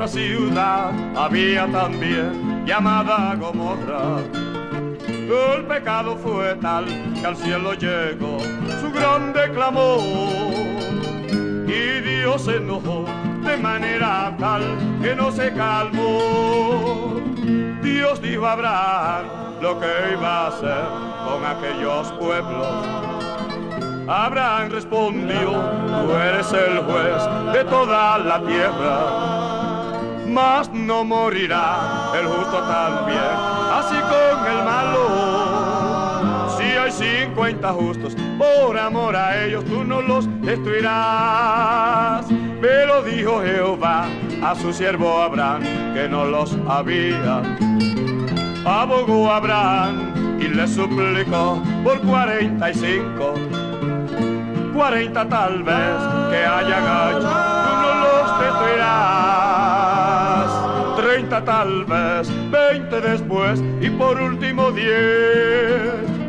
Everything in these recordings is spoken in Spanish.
otra ciudad había también llamada Gomorra. El pecado fue tal que al cielo llegó su grande clamor. Y Dios se enojó de manera tal que no se calmó. Dios dijo a Abraham lo que iba a hacer con aquellos pueblos. Abraham respondió, tú eres el juez de toda la tierra, mas no morirá el justo también, así con el malo. Si hay cincuenta justos, por amor a ellos tú no los destruirás. Pero dijo Jehová a su siervo Abraham que no los había. Abogó Abraham y le suplicó por cuarenta y cinco. Cuarenta tal vez que hayan hecho, tú no los destruirás. Treinta tal vez, veinte después y por último diez.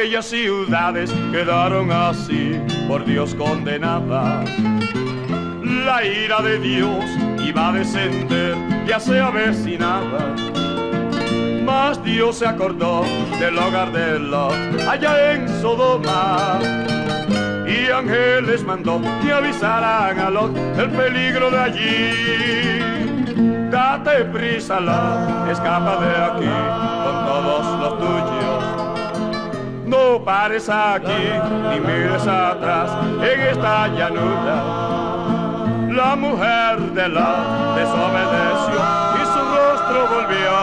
Aquellas ciudades quedaron así por Dios condenadas. La ira de Dios iba a descender, ya se avecinaba. Mas Dios se acordó del hogar de Lot allá en Sodoma. Y ángeles mandó que avisaran a Lot el peligro de allí. Date prisa, Lot, escapa de aquí con. No pares aquí ni mires atrás en esta llanura. La mujer de la desobedeció y su rostro volvió.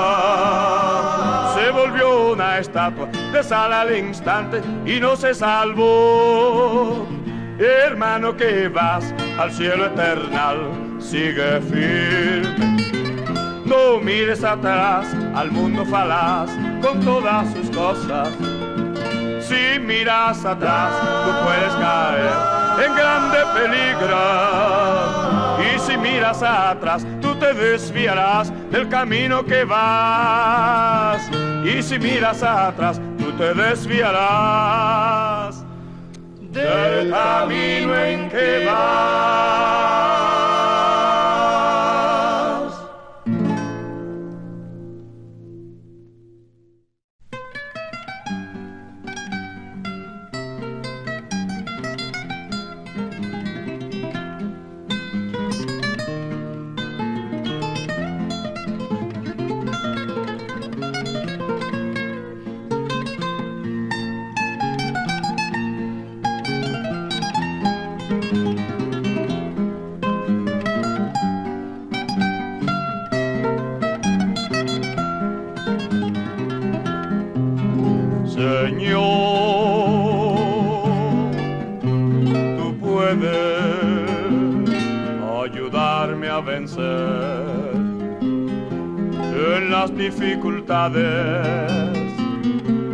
Se volvió una estatua de sal al instante y no se salvó. Hermano que vas al cielo eternal, sigue firme. No mires atrás al mundo falaz con todas sus cosas. Si miras atrás, tú puedes caer en grande peligro. Y si miras atrás, tú te desviarás del camino que vas. Y si miras atrás, tú te desviarás del camino en que vas.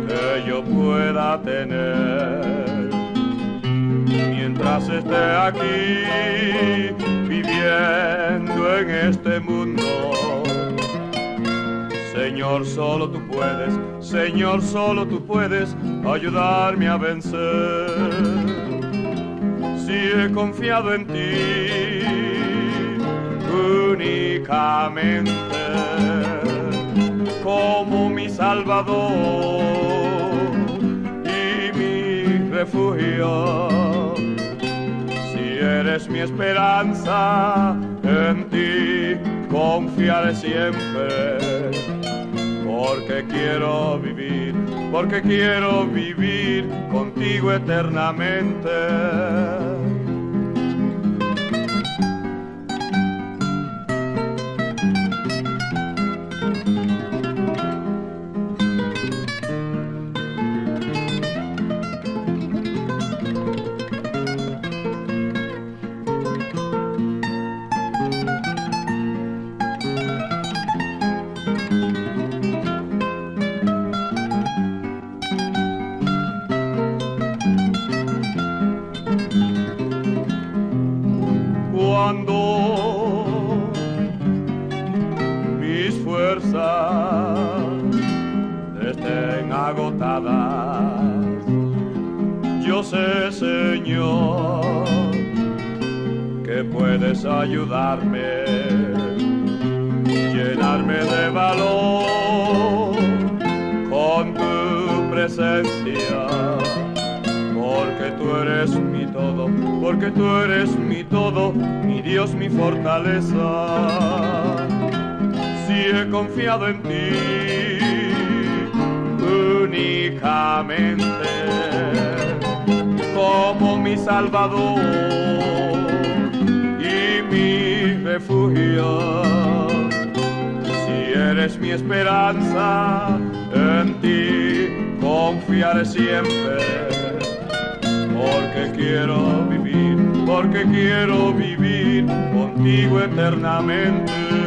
Que yo pueda tener. Mientras esté aquí viviendo en este mundo, Señor, solo tú puedes, Señor, solo tú puedes ayudarme a vencer. Si he confiado en ti, únicamente como mi Salvador y mi refugio. Si eres mi esperanza, en ti confiaré siempre, porque quiero vivir, porque quiero vivir contigo eternamente. Estén agotadas. Yo sé, Señor, que puedes ayudarme, llenarme de valor con tu presencia, porque tú eres mi todo, porque tú eres mi todo, mi Dios, mi fortaleza. Si he confiado en ti únicamente como mi Salvador y mi refugio. Si eres mi esperanza, en ti confiaré siempre, porque quiero vivir, porque quiero vivir contigo eternamente.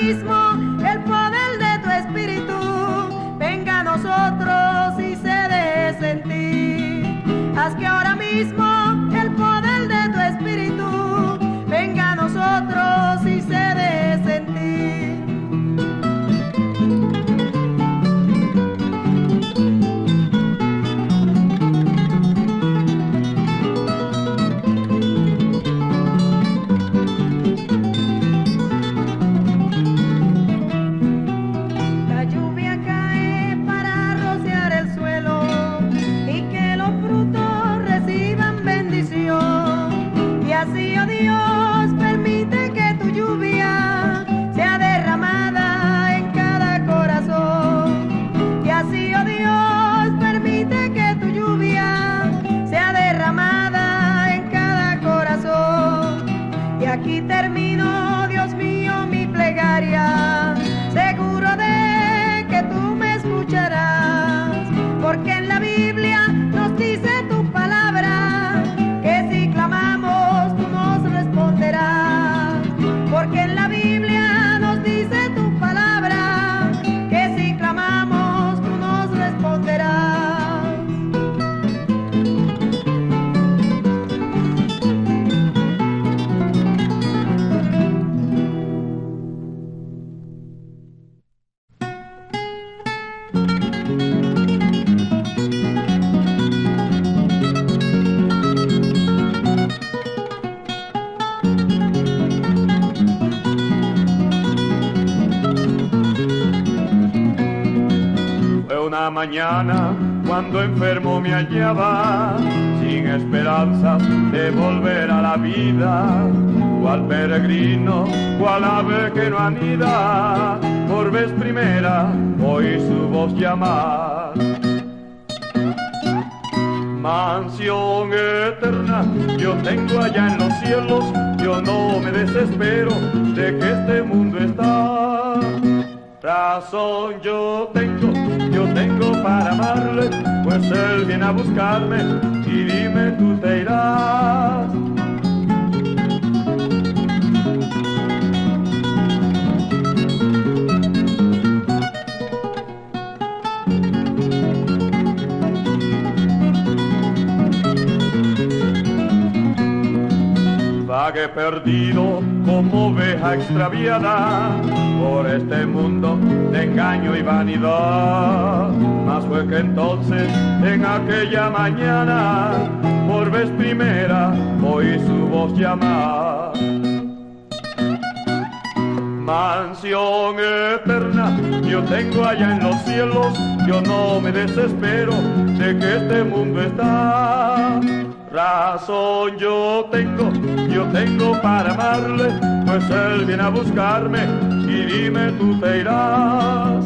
mismo kita cuando enfermo me hallaba sin esperanzas de volver a la vida. Cual peregrino cual ave que no anida por vez primera oí su voz llamar. Mansión eterna yo tengo allá en los cielos yo no me desespero de que este mundo está razón yo tengo yo tengo para amarle, pues él viene a buscarme y dime tú te irás. Vague perdido como oveja extraviada por este mundo de engaño y vanidad. Más fue que entonces, en aquella mañana, por vez primera, oí su voz llamar. mansión eterna yo tengo allá en los cielos, yo no me desespero de que este mundo está. Razón yo tengo, yo tengo para amarle, pues él viene a buscarme y dime tú te irás.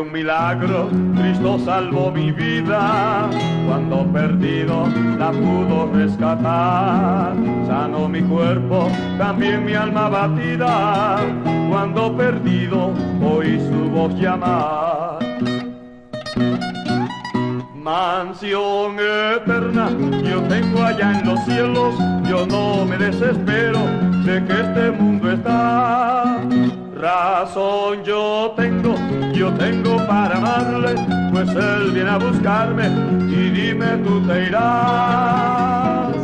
un milagro, Cristo salvó mi vida, cuando perdido la pudo rescatar. Sanó mi cuerpo, también mi alma batida, cuando perdido oí su voz llamar. Mansión eterna, yo tengo allá en los cielos, yo no me desespero de que este mundo está Razón yo tengo, yo tengo para amarle, pues él viene a buscarme y dime tú te irás.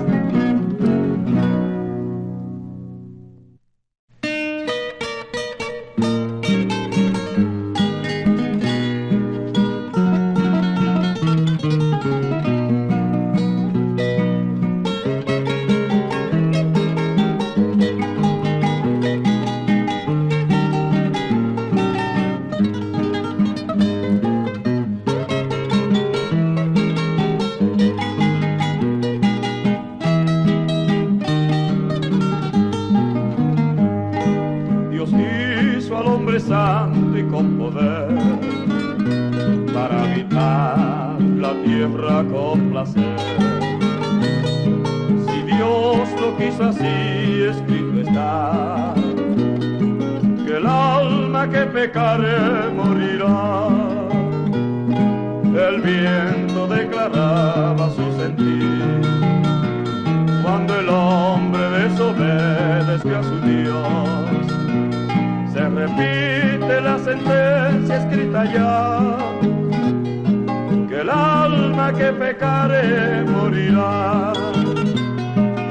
hombre santo y con poder para habitar la tierra con placer. Si Dios lo quiso así, escrito está que el alma que pecare morirá. El viento declaraba su sentir cuando el hombre desobedece a su Dios repite la sentencia escrita ya, que el alma que pecare morirá.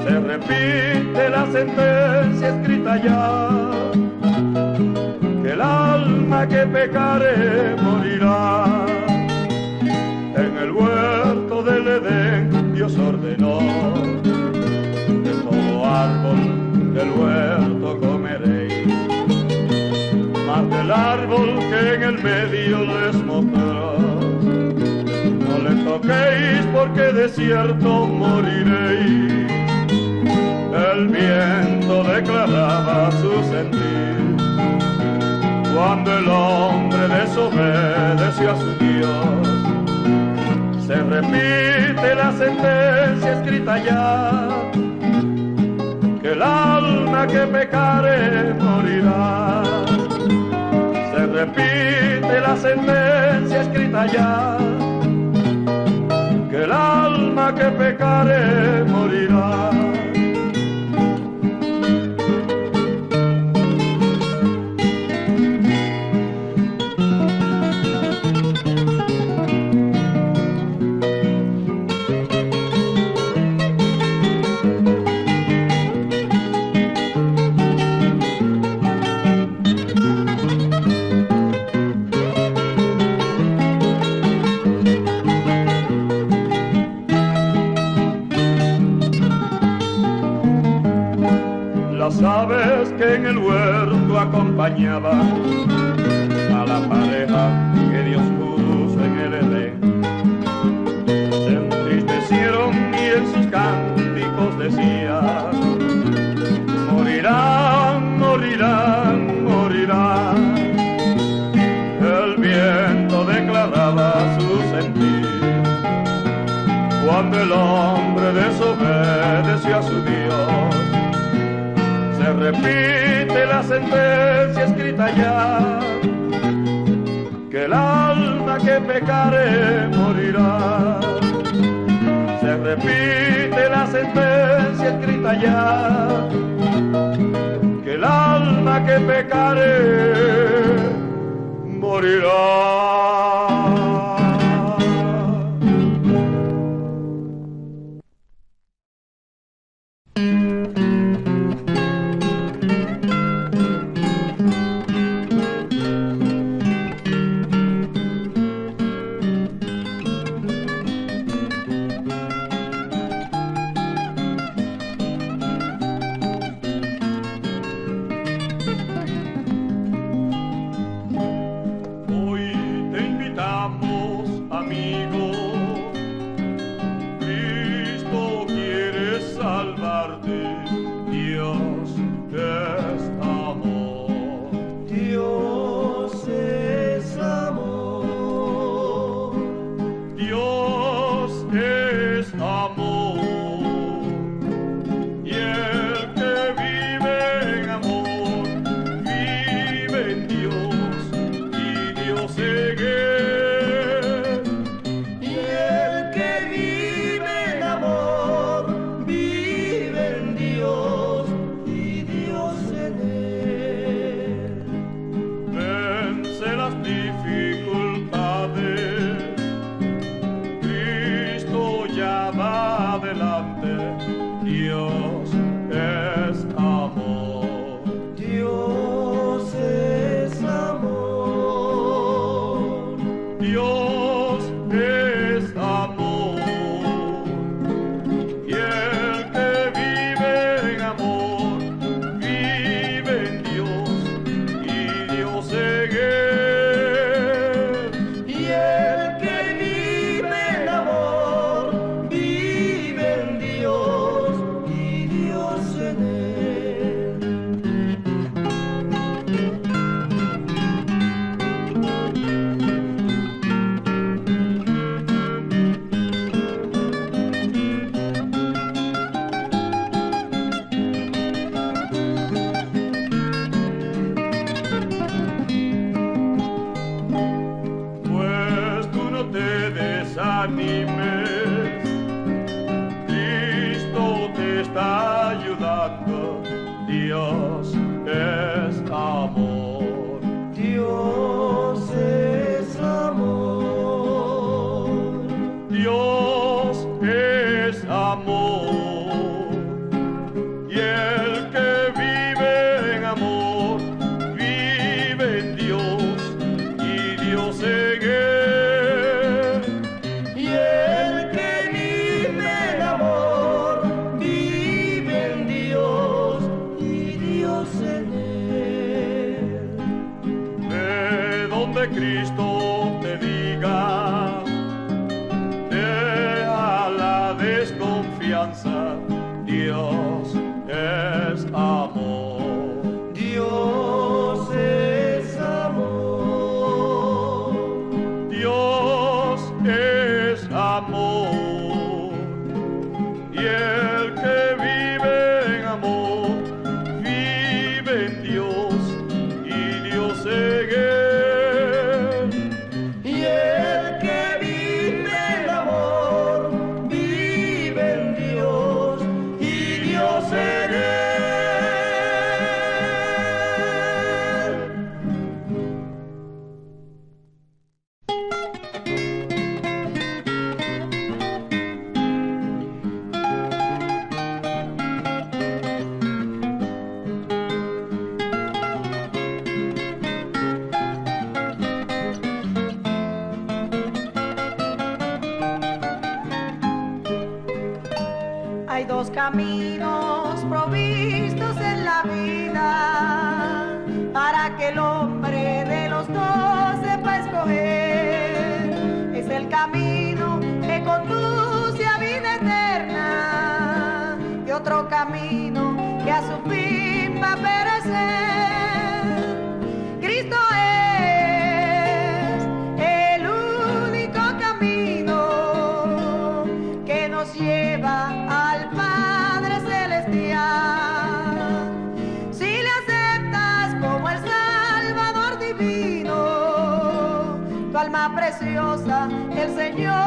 Se repite la sentencia escrita ya, que el alma que pecare morirá. En el huerto del Edén Dios ordenó que todo árbol del huerto desierto moriréis. El viento declaraba su sentir. Cuando el hombre desobedeció a su Dios, se repite la sentencia escrita ya, que el alma que pecare morirá. Se repite la sentencia escrita ya el alma que pecare morirá. lover. Repite la sentencia escrita ya, que el alma que pecare morirá. Solo en Cristo se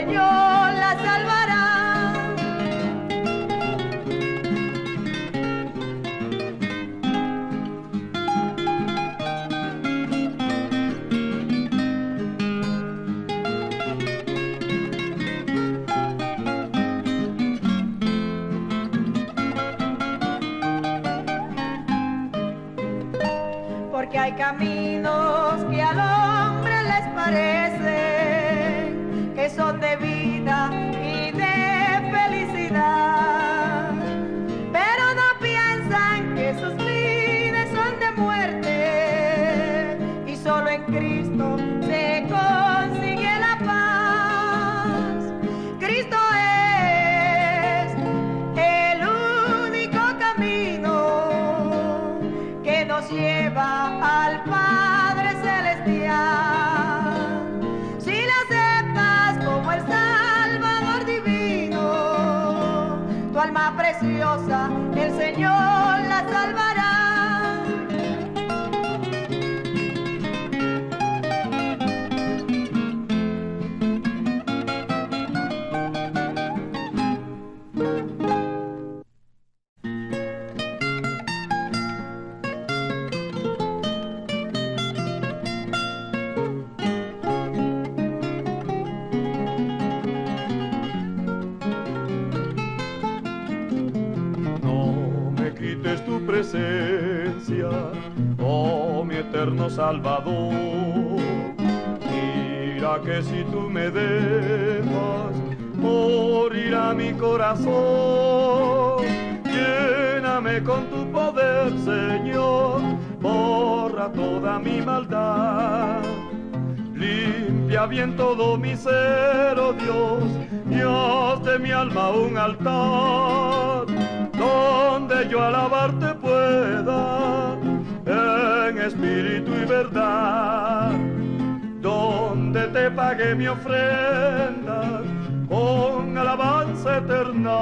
Señor la salvará. Porque hay caminos que al hombre les parecen Cristo oh mi eterno Salvador. Mira que si tú me dejas, morirá mi corazón. Lléname con tu poder, Señor, borra toda mi maldad. Limpia bien todo mi ser, oh Dios, haz de mi alma un altar, donde yo alabarte pueda, en espíritu y verdad, donde te pague mi ofrenda con alabanza eterna.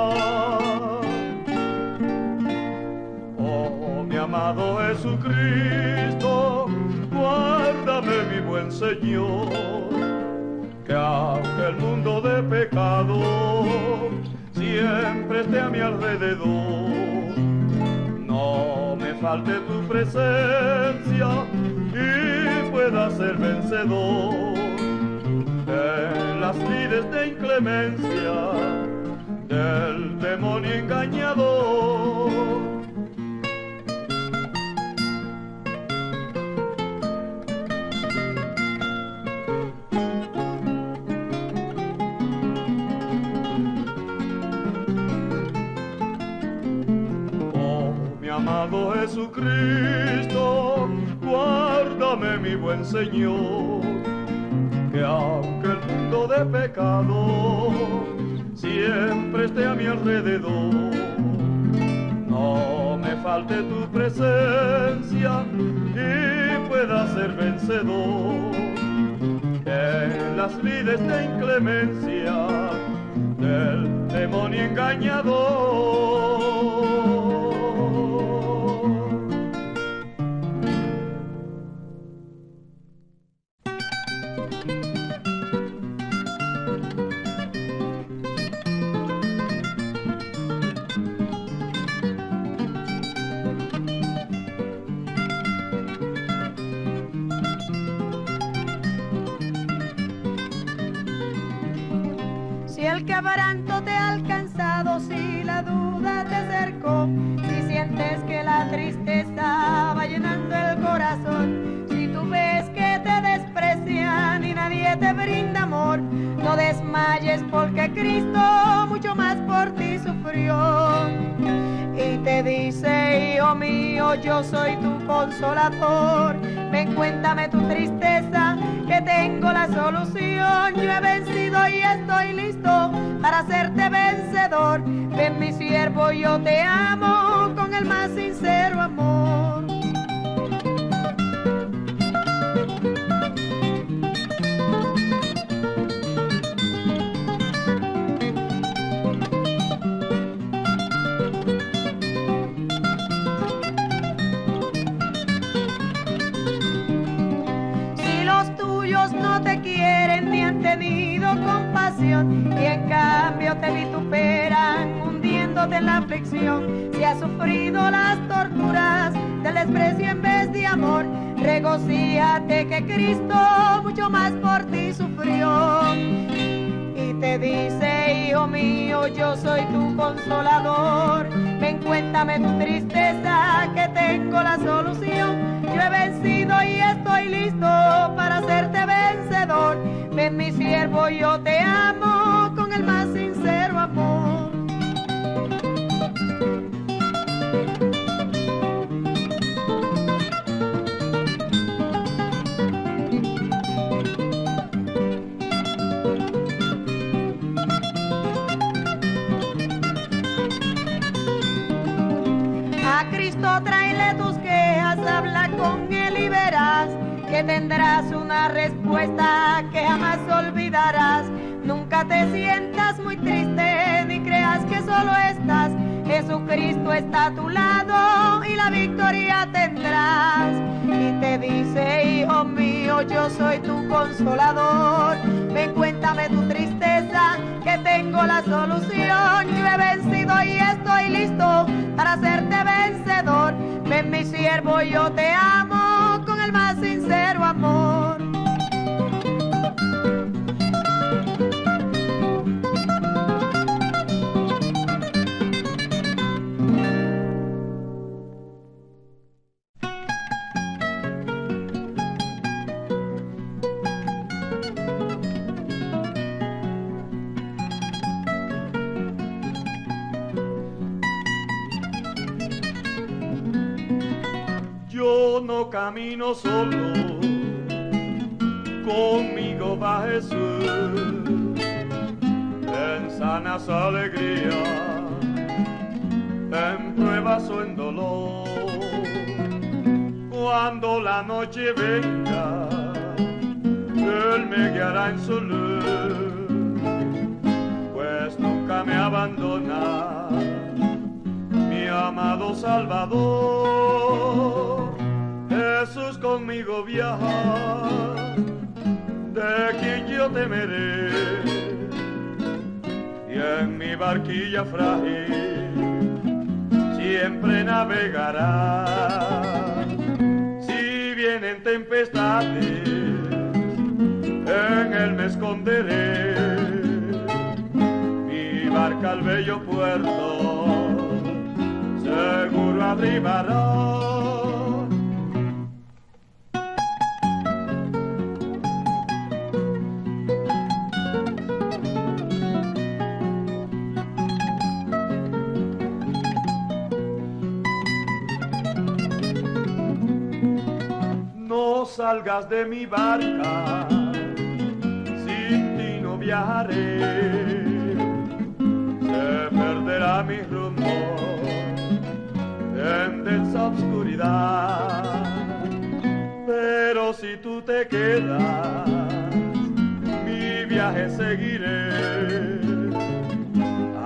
Oh, mi amado Jesucristo, guárdame mi buen Señor, que aunque el mundo de pecado siempre esté a mi alrededor, falte tu presencia y pueda ser vencedor en las lides de inclemencia del demonio engañador. Jesucristo, guárdame mi buen Señor, que aunque el mundo de pecado siempre esté a mi alrededor, no me falte tu presencia y pueda ser vencedor en las lides de inclemencia del demonio engañador. Ven, cuéntame tu tristeza, que tengo la solución. Yo he vencido y estoy listo para hacerte vencedor. Ven, mi siervo, yo te amo Si has sufrido las torturas del desprecio en vez de amor, regocíate que Cristo mucho más por ti sufrió. Y te dice, hijo mío, yo soy tu consolador. Ven, cuéntame tu tristeza, que tengo la solución. Yo he vencido y estoy listo para hacerte vencedor. Ven, mi siervo, yo te amo que tendrás una respuesta que jamás olvidarás. Nunca te sientas muy triste ni creas que solo estás. Jesucristo está a tu lado y la victoria tendrás. Y te dice, hijo mío, yo soy tu consolador. Ven, cuéntame tu tristeza, que tengo la solución. Yo he vencido y estoy listo para hacerte vencedor. Ven, mi siervo, yo te amo con el más sincero amor. Camino solo, conmigo va Jesús, en sanas alegrías, en pruebas o en dolor. Cuando la noche venga, Él me guiará en su luz, pues nunca me abandona, mi amado Salvador. Conmigo viaja, de quien yo temeré. Y en mi barquilla frágil siempre navegará. Si vienen tempestades, en él me esconderé. Mi barca al bello puerto seguro arribará. Salgas de mi barca, sin ti no viajaré, se perderá mi rumbo en densa oscuridad. Pero si tú te quedas, mi viaje seguiré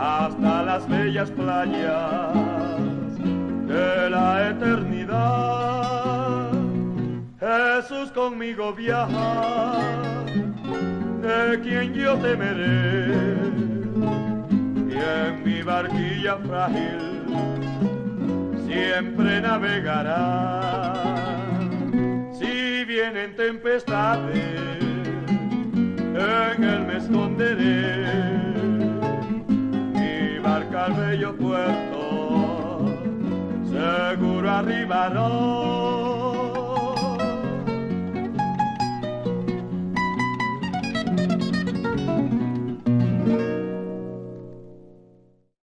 hasta las bellas playas de la eternidad. Jesús conmigo viaja, de quien yo temeré, y en mi barquilla frágil siempre navegará. Si vienen tempestades, en él me esconderé, mi barca al bello puerto seguro arribará.